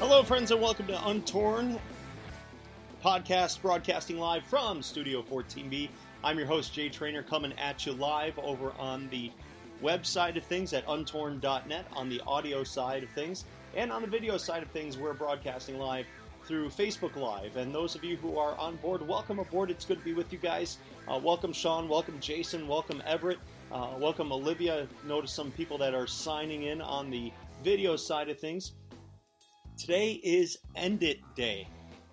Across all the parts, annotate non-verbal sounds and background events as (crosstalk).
Hello, friends, and welcome to Untorn podcast, broadcasting live from Studio 14B. I'm your host, Jay Trainer, coming at you live over on the website of things at untorn.net, on the audio side of things, and on the video side of things, we're broadcasting live through Facebook Live. And those of you who are on board, welcome aboard. It's good to be with you guys. Uh, welcome, Sean. Welcome, Jason. Welcome, Everett. Uh, welcome, Olivia. Notice some people that are signing in on the video side of things. Today is End It Day,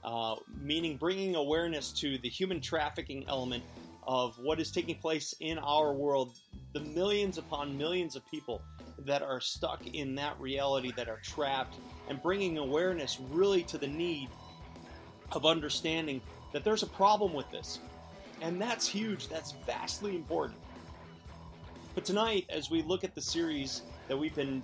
uh, meaning bringing awareness to the human trafficking element of what is taking place in our world, the millions upon millions of people that are stuck in that reality, that are trapped, and bringing awareness really to the need of understanding that there's a problem with this. And that's huge, that's vastly important. But tonight, as we look at the series that we've been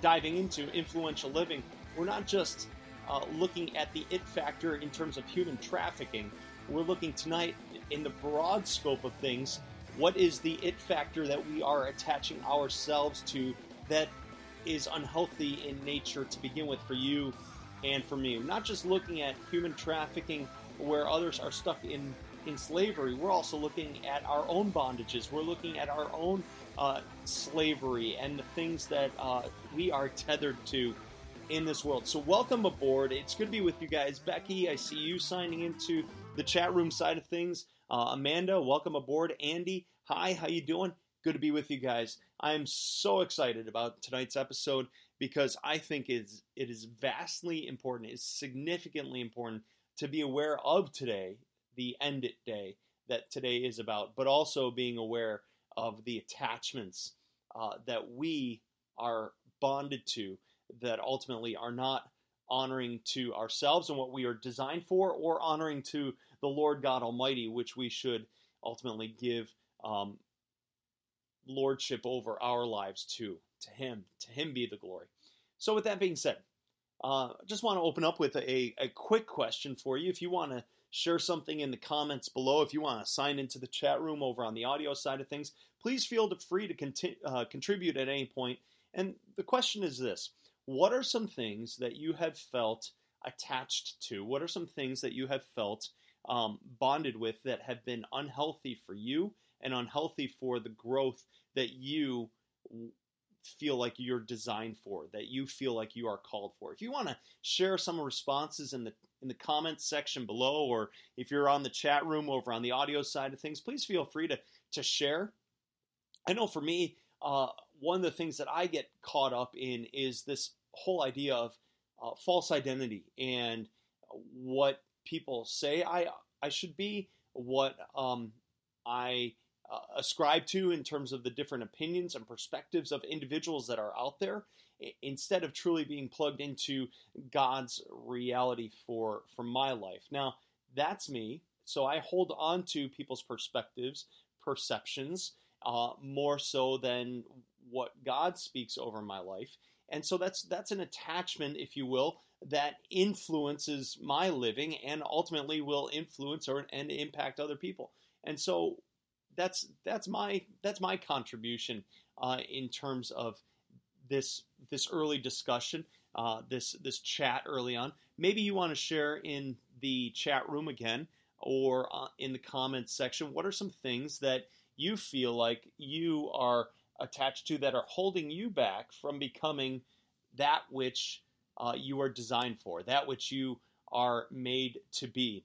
diving into, Influential Living, we're not just uh, looking at the it factor in terms of human trafficking. We're looking tonight in the broad scope of things. What is the it factor that we are attaching ourselves to that is unhealthy in nature to begin with for you and for me? not just looking at human trafficking where others are stuck in, in slavery, we're also looking at our own bondages. We're looking at our own uh, slavery and the things that uh, we are tethered to in this world. So welcome aboard. It's good to be with you guys. Becky, I see you signing into the chat room side of things. Uh, Amanda, welcome aboard. Andy, hi, how you doing? Good to be with you guys. I am so excited about tonight's episode because I think it is, it is vastly important, it is significantly important to be aware of today, the end it day that today is about, but also being aware of the attachments uh, that we are bonded to that ultimately are not honoring to ourselves and what we are designed for, or honoring to the Lord God Almighty, which we should ultimately give um, lordship over our lives to. To Him, to Him be the glory. So, with that being said, uh, just want to open up with a, a quick question for you. If you want to share something in the comments below, if you want to sign into the chat room over on the audio side of things, please feel free to conti- uh, contribute at any point. And the question is this what are some things that you have felt attached to? What are some things that you have felt um, bonded with that have been unhealthy for you and unhealthy for the growth that you feel like you're designed for, that you feel like you are called for? If you want to share some responses in the in the comments section below, or if you're on the chat room over on the audio side of things, please feel free to to share. I know for me, uh, one of the things that I get caught up in is this whole idea of uh, false identity and what people say I I should be, what um, I uh, ascribe to in terms of the different opinions and perspectives of individuals that are out there, instead of truly being plugged into God's reality for for my life. Now that's me, so I hold on to people's perspectives, perceptions, uh, more so than what God speaks over my life. And so that's that's an attachment, if you will, that influences my living and ultimately will influence or and impact other people. And so that's that's my that's my contribution uh, in terms of this this early discussion, uh, this this chat early on. Maybe you want to share in the chat room again or uh, in the comments section. What are some things that you feel like you are attached to that are holding you back from becoming that which uh, you are designed for, that which you are made to be.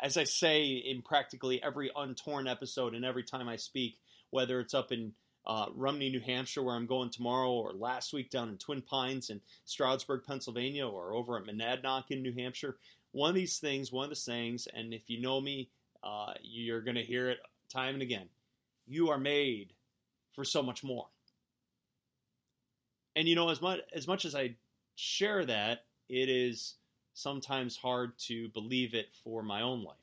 as I say in practically every untorn episode and every time I speak, whether it's up in uh, Rumney, New Hampshire, where I'm going tomorrow, or last week down in Twin Pines in Stroudsburg, Pennsylvania, or over at Monadnock in New Hampshire. One of these things, one of the sayings, and if you know me, uh, you're going to hear it time and again. You are made for so much more. And you know, as much as much as I share that, it is sometimes hard to believe it for my own life.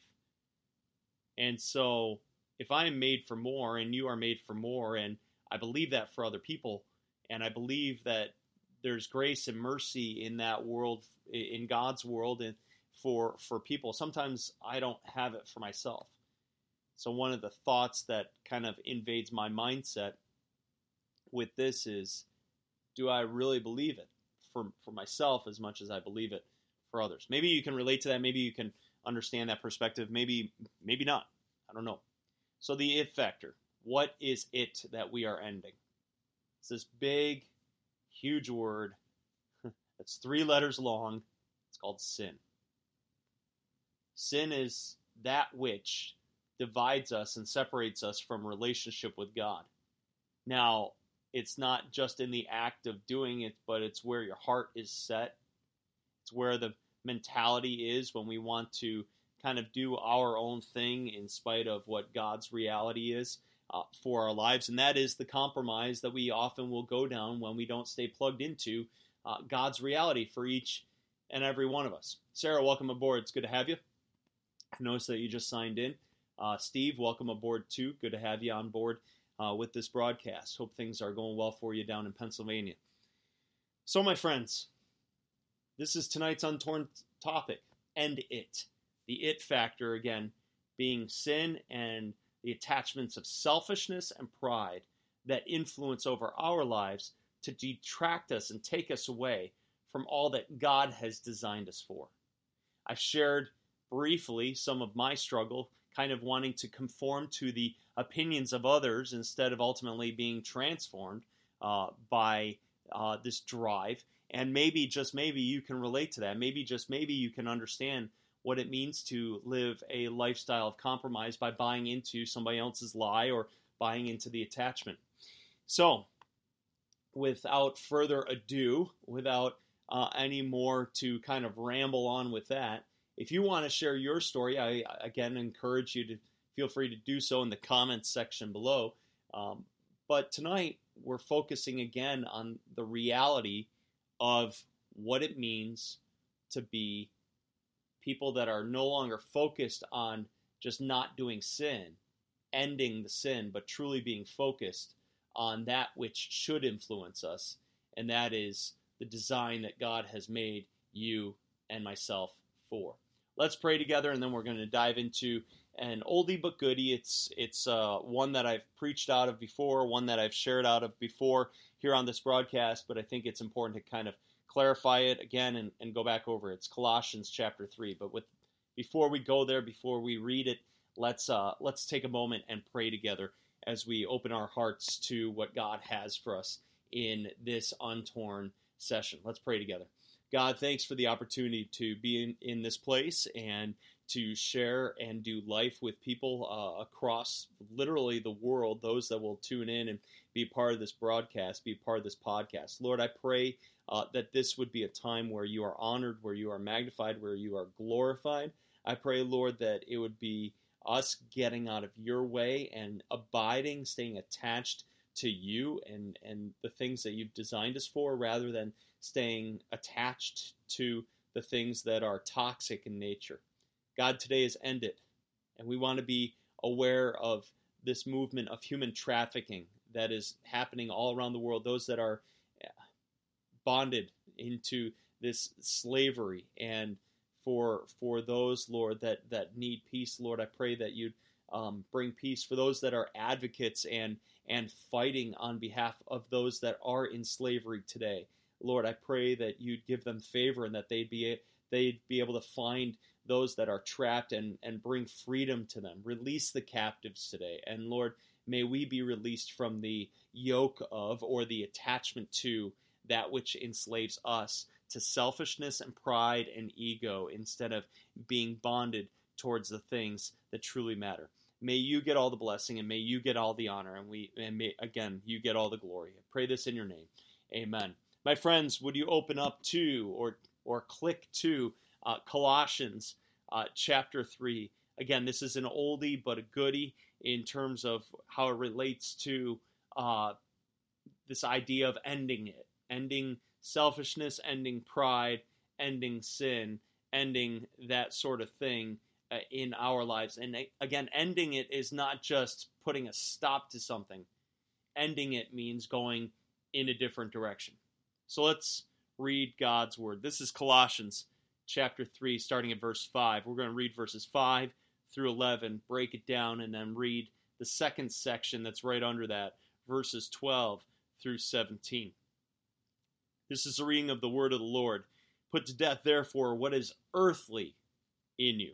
And so, if I am made for more and you are made for more, and I believe that for other people, and I believe that there's grace and mercy in that world, in God's world, and for for people. Sometimes I don't have it for myself. So one of the thoughts that kind of invades my mindset with this is, do I really believe it for for myself as much as I believe it for others? Maybe you can relate to that. Maybe you can understand that perspective. Maybe maybe not. I don't know. So the it factor. What is it that we are ending? It's this big, huge word (laughs) that's three letters long. It's called sin. Sin is that which divides us and separates us from relationship with God. Now, it's not just in the act of doing it, but it's where your heart is set. It's where the mentality is when we want to kind of do our own thing in spite of what God's reality is uh, for our lives. And that is the compromise that we often will go down when we don't stay plugged into uh, God's reality for each and every one of us. Sarah, welcome aboard. It's good to have you. I noticed that you just signed in. Uh, Steve, welcome aboard too. Good to have you on board uh, with this broadcast. Hope things are going well for you down in Pennsylvania. So, my friends, this is tonight's untorn topic. End it. The it factor, again, being sin and the attachments of selfishness and pride that influence over our lives to detract us and take us away from all that God has designed us for. I've shared briefly some of my struggle, kind of wanting to conform to the opinions of others instead of ultimately being transformed uh, by uh, this drive. And maybe, just maybe, you can relate to that. Maybe, just maybe, you can understand what it means to live a lifestyle of compromise by buying into somebody else's lie or buying into the attachment. So, without further ado, without uh, any more to kind of ramble on with that, if you want to share your story, I again encourage you to feel free to do so in the comments section below. Um, but tonight, we're focusing again on the reality of what it means to be people that are no longer focused on just not doing sin, ending the sin, but truly being focused on that which should influence us, and that is the design that God has made you and myself for let's pray together, and then we're going to dive into an oldie but goodie. It's it's uh, one that I've preached out of before, one that I've shared out of before here on this broadcast, but I think it's important to kind of clarify it again and, and go back over it. It's Colossians chapter three. But with before we go there, before we read it, let's uh, let's take a moment and pray together as we open our hearts to what God has for us in this untorn session. Let's pray together. God, thanks for the opportunity to be in, in this place and to share and do life with people uh, across literally the world, those that will tune in and be part of this broadcast, be part of this podcast. Lord, I pray uh, that this would be a time where you are honored, where you are magnified, where you are glorified. I pray, Lord, that it would be us getting out of your way and abiding, staying attached to you and, and the things that you've designed us for rather than staying attached to the things that are toxic in nature. God today has ended, and we want to be aware of this movement of human trafficking that is happening all around the world, those that are eh, bonded into this slavery and for for those lord that that need peace lord i pray that you'd um, bring peace for those that are advocates and and fighting on behalf of those that are in slavery today Lord, I pray that you'd give them favor and that they'd be they'd be able to find those that are trapped and, and bring freedom to them. Release the captives today. And Lord, may we be released from the yoke of or the attachment to that which enslaves us to selfishness and pride and ego instead of being bonded towards the things that truly matter. May you get all the blessing and may you get all the honor and we and may again you get all the glory. I pray this in your name. Amen. My friends, would you open up to or or click to uh, Colossians uh, chapter 3. Again, this is an oldie but a goodie in terms of how it relates to uh, this idea of ending it, ending selfishness, ending pride, ending sin, ending that sort of thing in our lives. And uh, again, ending it is not just putting a stop to something, ending it means going in a different direction. So let's read God's word. This is Colossians chapter 3, starting at verse 5. We're going to read verses 5 through 11, break it down, and then read the second section that's right under that, verses 12 through 17. This is the reading of the word of the Lord. Put to death, therefore, what is earthly in you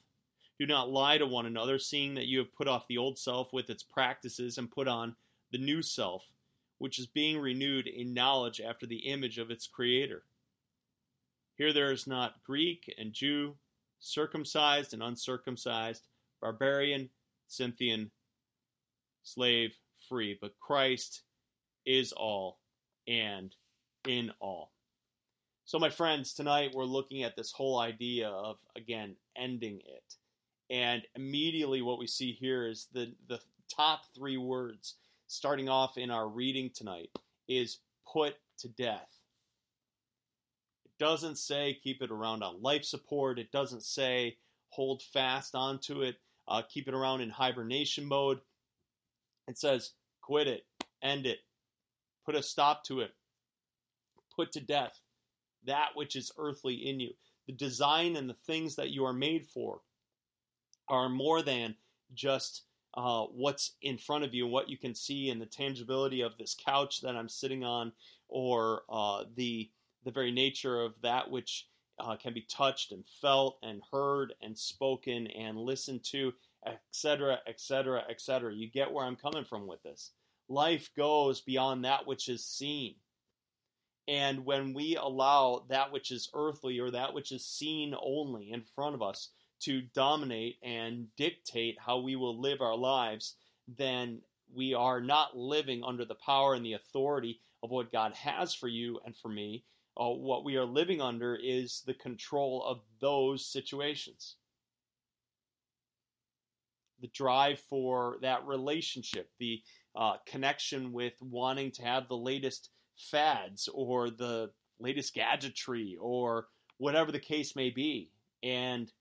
Do not lie to one another, seeing that you have put off the old self with its practices and put on the new self, which is being renewed in knowledge after the image of its Creator. Here there is not Greek and Jew, circumcised and uncircumcised, barbarian, Scythian, slave, free, but Christ is all and in all. So, my friends, tonight we're looking at this whole idea of, again, ending it. And immediately what we see here is the, the top three words starting off in our reading tonight is put to death. It doesn't say keep it around on life support. It doesn't say hold fast onto it, uh, keep it around in hibernation mode. It says quit it, end it, put a stop to it, put to death that which is earthly in you. The design and the things that you are made for are more than just uh, what's in front of you what you can see and the tangibility of this couch that I'm sitting on or uh, the the very nature of that which uh, can be touched and felt and heard and spoken and listened to, etc., etc., etc. You get where I'm coming from with this. Life goes beyond that which is seen. And when we allow that which is earthly or that which is seen only in front of us to dominate and dictate how we will live our lives, then we are not living under the power and the authority of what God has for you and for me. Uh, what we are living under is the control of those situations. The drive for that relationship, the uh, connection with wanting to have the latest fads or the latest gadgetry or whatever the case may be. And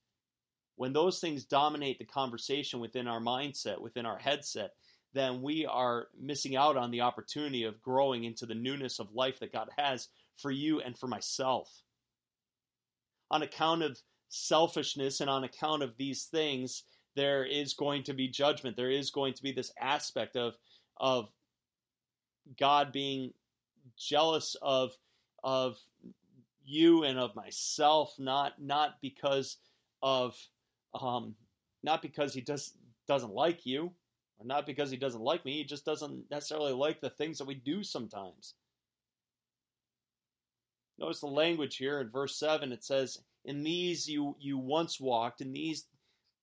when those things dominate the conversation within our mindset, within our headset, then we are missing out on the opportunity of growing into the newness of life that God has for you and for myself. On account of selfishness and on account of these things, there is going to be judgment. There is going to be this aspect of, of God being jealous of of you and of myself, not not because of um, not because he does doesn't like you, or not because he doesn't like me. He just doesn't necessarily like the things that we do sometimes. Notice the language here in verse seven. It says, "In these you you once walked. In these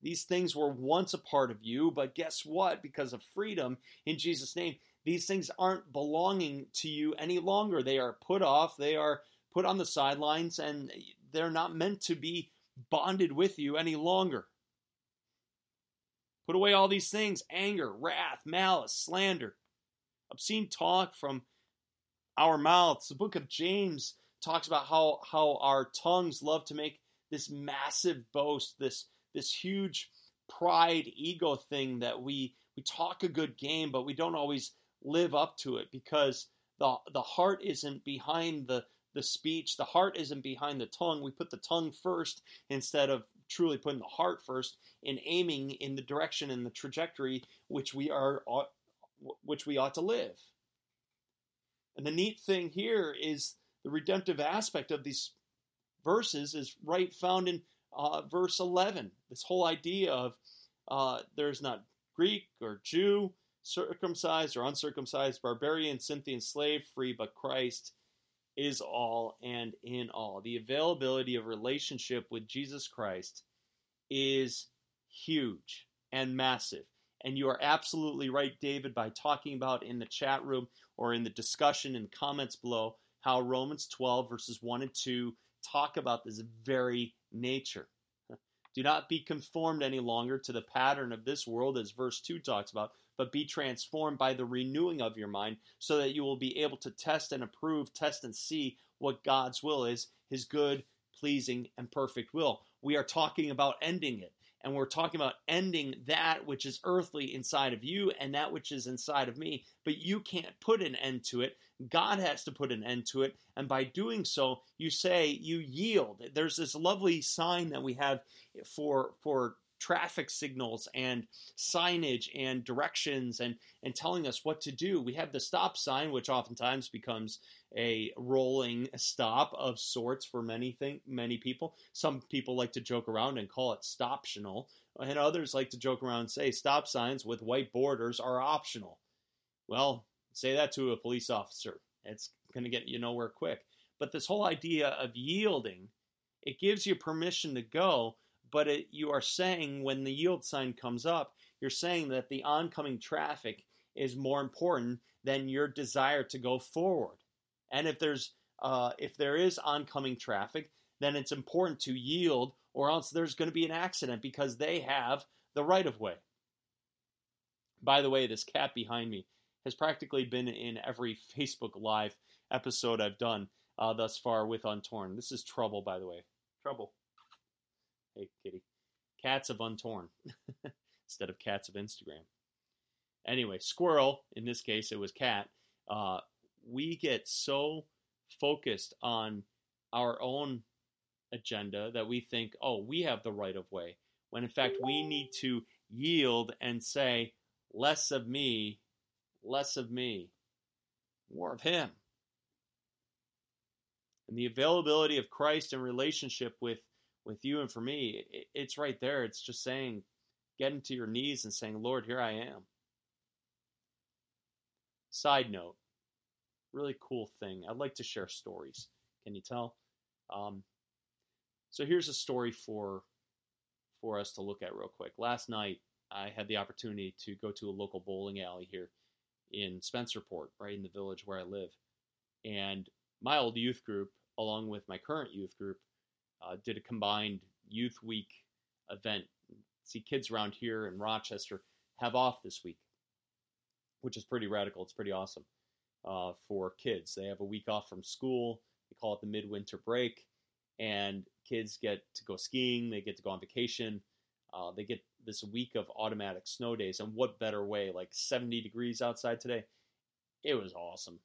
these things were once a part of you, but guess what? Because of freedom in Jesus' name, these things aren't belonging to you any longer. They are put off, they are put on the sidelines, and they're not meant to be bonded with you any longer. Put away all these things anger, wrath, malice, slander, obscene talk from our mouths. The book of James talks about how, how our tongues love to make this massive boast, this, this huge pride, ego thing that we, we talk a good game, but we don't always live up to it because the the heart isn't behind the the speech the heart isn't behind the tongue we put the tongue first instead of truly putting the heart first and aiming in the direction and the trajectory which we are which we ought to live. And the neat thing here is the redemptive aspect of these verses is right found in uh, verse 11. This whole idea of uh, there's not Greek or Jew, circumcised or uncircumcised, barbarian, Scythian, slave, free, but Christ is all and in all. The availability of relationship with Jesus Christ is huge and massive. And you are absolutely right, David, by talking about in the chat room or in the discussion and comments below how Romans 12, verses 1 and 2 talk about this very nature. (laughs) Do not be conformed any longer to the pattern of this world, as verse 2 talks about, but be transformed by the renewing of your mind, so that you will be able to test and approve, test and see what God's will is, his good, pleasing, and perfect will. We are talking about ending it. And we're talking about ending that which is earthly inside of you and that which is inside of me. But you can't put an end to it. God has to put an end to it. And by doing so, you say you yield. There's this lovely sign that we have for, for traffic signals and signage and directions and, and telling us what to do. We have the stop sign, which oftentimes becomes a rolling stop of sorts for many thing, many people. Some people like to joke around and call it stoptional, and others like to joke around and say stop signs with white borders are optional. Well, say that to a police officer. It's going to get you nowhere quick. But this whole idea of yielding, it gives you permission to go, but it, you are saying when the yield sign comes up, you're saying that the oncoming traffic is more important than your desire to go forward. And if there's uh, if there is oncoming traffic, then it's important to yield, or else there's going to be an accident because they have the right of way. By the way, this cat behind me has practically been in every (laughs) Facebook Live episode I've done uh, thus far with Untorn. This is Trouble, by the way. Trouble. Hey, kitty. Cats of Untorn (laughs) instead of cats of Instagram. Anyway, squirrel, in this case it was cat, uh, we get so focused on our own agenda that we think, oh, we have the right of way, when in fact we need to yield and say, less of me, less of me, more of Him. And the availability of Christ in relationship with, with you and for me, it's right there. It's just saying, getting to your knees and saying, Lord, here I am. Side note really cool thing. I'd like to share stories. Can you tell? Um, so here's a story for for us to look at real quick. Last night, I had the opportunity to go to a local bowling alley here in Spencerport, right in the village where I live. And my old youth group, along with my current youth group, uh, did a combined Youth Week event. See kids around here in Rochester have off this week, which is pretty radical. It's pretty awesome uh, for kids. They have a week off from school. They call it the midwinter break, and kids get to go skiing. They get to go on vacation. Uh, they get this week of automatic snow days, and what better way? Like 70 degrees outside today. It was awesome.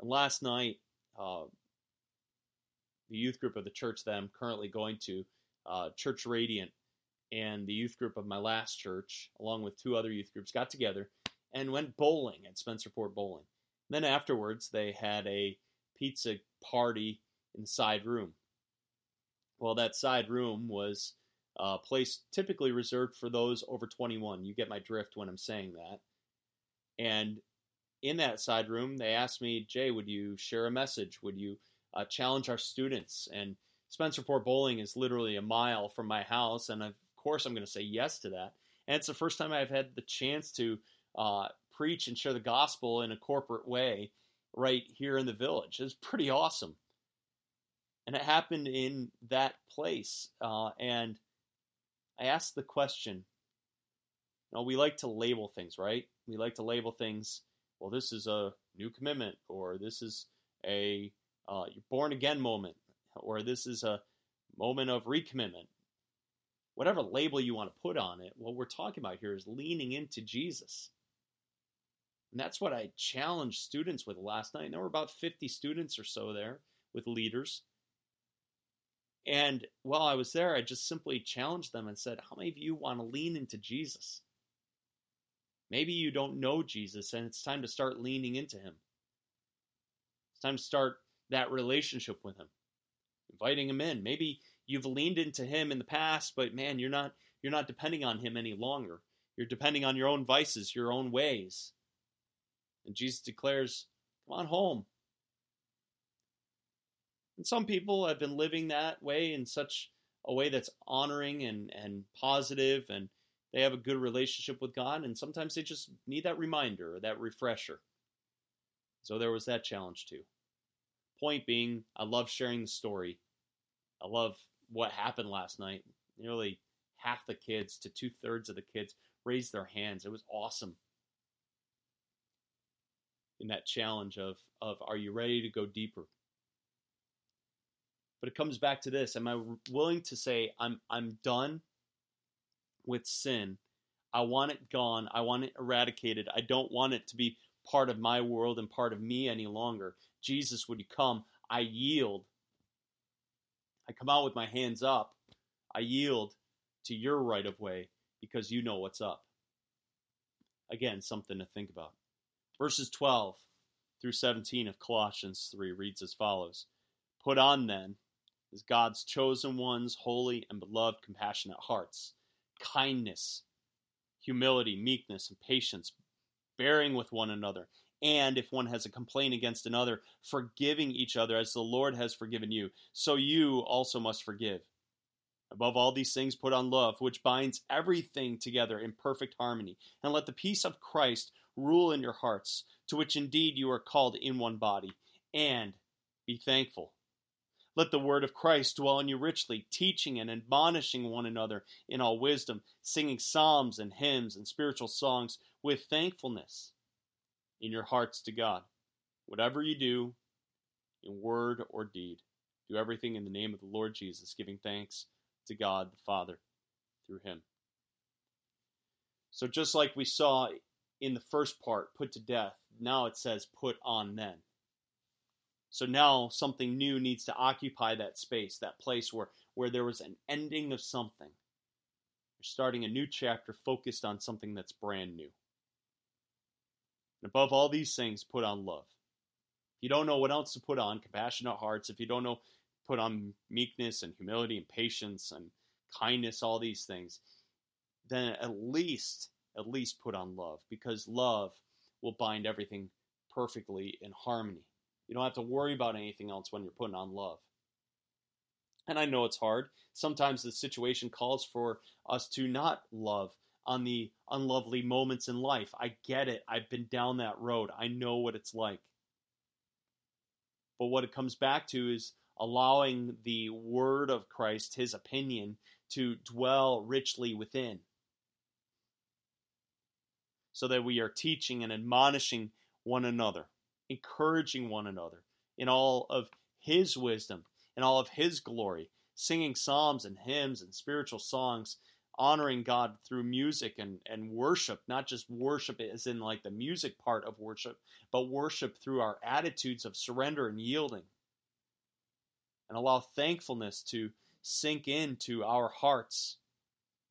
And last night, uh, the youth group of the church that I'm currently going to, uh, Church Radiant, and the youth group of my last church, along with two other youth groups, got together and went bowling at Spencerport Bowling. Then afterwards, they had a pizza party in the side room. Well, that side room was a place typically reserved for those over 21. You get my drift when I'm saying that. And in that side room, they asked me, Jay, would you share a message? Would you uh, challenge our students? And Spencerport Bowling is literally a mile from my house, and of course, I'm going to say yes to that. And it's the first time I've had the chance to uh, preach and share the gospel in a corporate way right here in the village. It's pretty awesome. And it happened in that place. Uh, and I asked the question you know, we like to label things, right? We like to label things, well, this is a new commitment, or this is a uh, born again moment, or this is a moment of recommitment. Whatever label you want to put on it, what we're talking about here is leaning into Jesus. And that's what I challenged students with last night. And there were about 50 students or so there with leaders. And while I was there, I just simply challenged them and said, How many of you want to lean into Jesus? Maybe you don't know Jesus and it's time to start leaning into him. It's time to start that relationship with him, inviting him in. Maybe you've leaned into him in the past, but man, you're not you're not depending on him any longer. You're depending on your own vices, your own ways. And Jesus declares, Come on home. And some people have been living that way in such a way that's honoring and, and positive, and they have a good relationship with God, and sometimes they just need that reminder or that refresher. So there was that challenge too. Point being, I love sharing the story. I love what happened last night. Nearly half the kids to two thirds of the kids raised their hands. It was awesome. In that challenge of, of are you ready to go deeper? But it comes back to this: Am I willing to say I'm I'm done with sin? I want it gone. I want it eradicated. I don't want it to be part of my world and part of me any longer. Jesus, would you come? I yield. I come out with my hands up. I yield to your right of way because you know what's up. Again, something to think about. Verses 12 through 17 of Colossians 3 reads as follows Put on then, as God's chosen ones, holy and beloved, compassionate hearts, kindness, humility, meekness, and patience, bearing with one another, and if one has a complaint against another, forgiving each other as the Lord has forgiven you, so you also must forgive. Above all these things, put on love, which binds everything together in perfect harmony, and let the peace of Christ rule in your hearts, to which indeed you are called in one body, and be thankful. Let the word of Christ dwell in you richly, teaching and admonishing one another in all wisdom, singing psalms and hymns and spiritual songs with thankfulness in your hearts to God. Whatever you do, in word or deed, do everything in the name of the Lord Jesus, giving thanks to God the Father through him. So, just like we saw in the first part, put to death, now it says put on then. So now something new needs to occupy that space, that place where, where there was an ending of something. You're starting a new chapter focused on something that's brand new. And above all these things, put on love. If you don't know what else to put on, compassionate hearts, if you don't know, put on meekness and humility and patience and kindness, all these things, then at least, at least put on love because love will bind everything perfectly in harmony. You don't have to worry about anything else when you're putting on love. And I know it's hard. Sometimes the situation calls for us to not love on the unlovely moments in life. I get it. I've been down that road. I know what it's like. But what it comes back to is allowing the word of Christ, his opinion, to dwell richly within. So that we are teaching and admonishing one another encouraging one another in all of His wisdom, in all of His glory, singing psalms and hymns and spiritual songs, honoring God through music and, and worship, not just worship as in like the music part of worship, but worship through our attitudes of surrender and yielding. And allow thankfulness to sink into our hearts.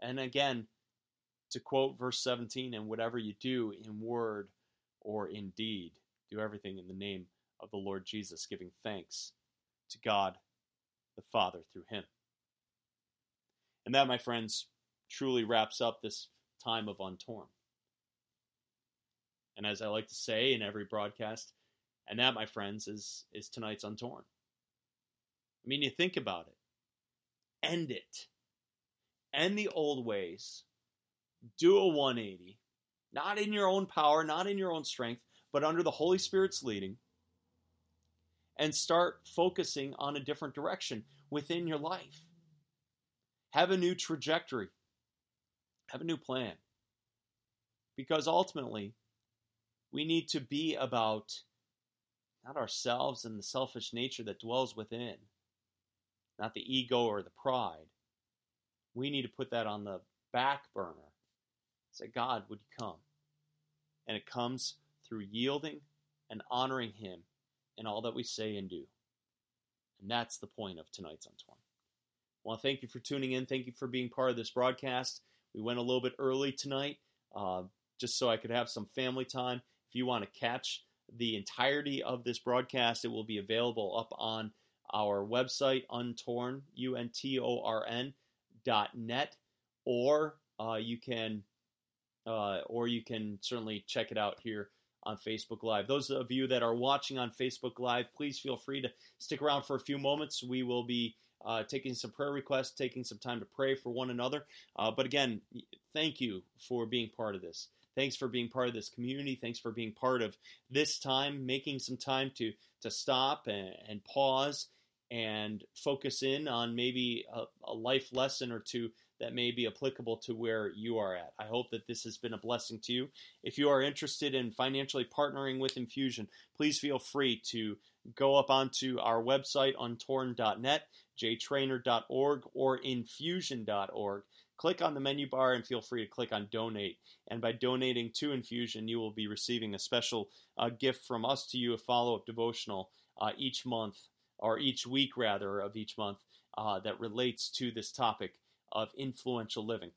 And again, to quote verse 17, and whatever you do in word or in deed, do everything in the name of the Lord Jesus, giving thanks to God the Father through him. And that, my friends, truly wraps up this time of Untorn. And as I like to say in every broadcast, and that, my friends, is, is tonight's Untorn. I mean, you think about it. End it. End the old ways. Do a 180. Not in your own power, not in your own strength, but under the Holy Spirit's leading, and start focusing on a different direction within your life. Have a new trajectory, have a new plan. Because ultimately, we need to be about not ourselves and the selfish nature that dwells within, not the ego or the pride. We need to put that on the back burner. Say, God, would you come? And it comes through yielding and honoring Him in all that we say and do. And that's the point of tonight's Untorn. want to thank you for tuning in. Thank you for being part of this broadcast. We went a little bit early tonight uh, just so I could have some family time. If you want to catch the entirety of this broadcast, it will be available up on our website, untorn, U N T O R N, dot net, or uh, you can uh, or you can certainly check it out here on Facebook Live. Those of you that are watching on Facebook Live, please feel free to stick around for a few moments. We will be uh, taking some prayer requests, taking some time to pray for one another. Uh, but again, thank you for being part of this. Thanks for being part of this community. Thanks for being part of this time, making some time to to stop and, and pause and focus in on maybe a, a life lesson or two that may be applicable to where you are at. I hope that this has been a blessing to you. If you are interested in financially partnering with Infusion, please feel free to go up onto our website, on untorn.net, jtrainer.org, or infusion.org. Click on the menu bar and feel free to click on donate. And by donating to Infusion, you will be receiving a special uh, gift from us to you, a follow up devotional uh, each month, or each week rather, of each month uh, that relates to this topic of influential living.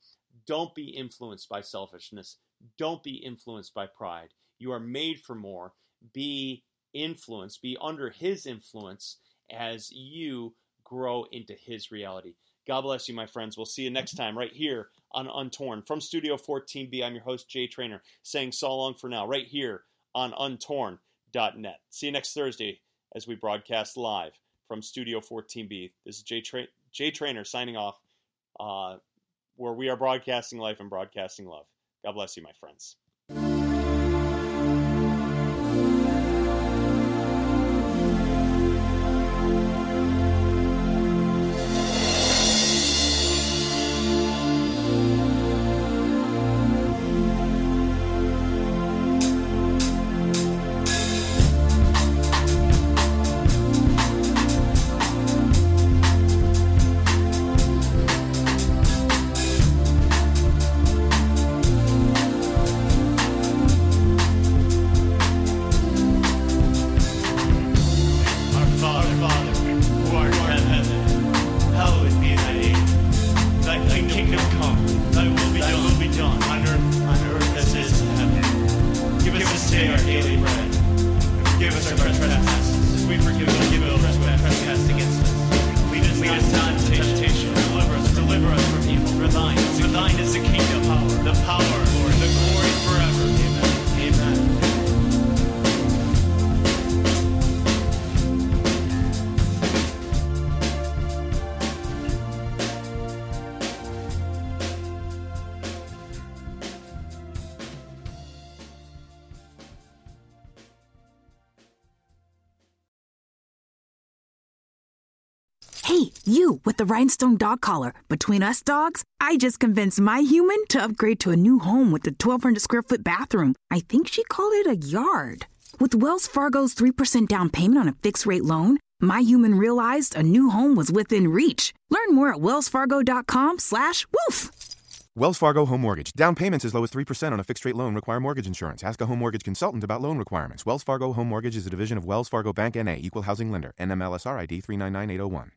Don't be influenced by selfishness. Don't be influenced by pride. You are made for more. Be influenced, be under His influence as you grow into His reality. God bless you, my friends. We'll see you next time right here on Untorn. From Studio 14B, I'm your host, Jay Trainer, saying so long for now, right here on untorn.net. See you next Thursday as we broadcast live from Studio 14B. This is Jay, Tra- Jay Trainer signing off uh, where we are broadcasting life and broadcasting love. God bless you, my friends. With the rhinestone dog collar. Between us dogs, I just convinced my human to upgrade to a new home with the 1,200 square foot bathroom. I think she called it a yard. With Wells Fargo's 3% down payment on a fixed rate loan, my human realized a new home was within reach. Learn more at wellsfargo.com slash woof. Wells Fargo Home Mortgage. Down payments as low as 3% on a fixed rate loan require mortgage insurance. Ask a home mortgage consultant about loan requirements. Wells Fargo Home Mortgage is a division of Wells Fargo Bank NA, equal housing lender. NMLSR ID 399801.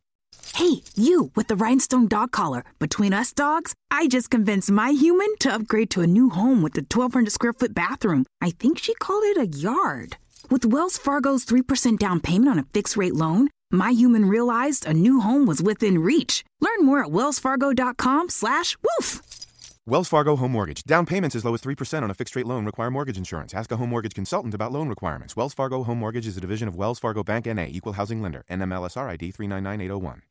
Hey, you with the rhinestone dog collar. Between us dogs, I just convinced my human to upgrade to a new home with the 1,200 square foot bathroom. I think she called it a yard. With Wells Fargo's 3% down payment on a fixed rate loan, my human realized a new home was within reach. Learn more at wellsfargo.com slash woof. Wells Fargo Home Mortgage. Down payments as low as 3% on a fixed rate loan require mortgage insurance. Ask a home mortgage consultant about loan requirements. Wells Fargo Home Mortgage is a division of Wells Fargo Bank NA, equal housing lender. NMLSR ID 399801.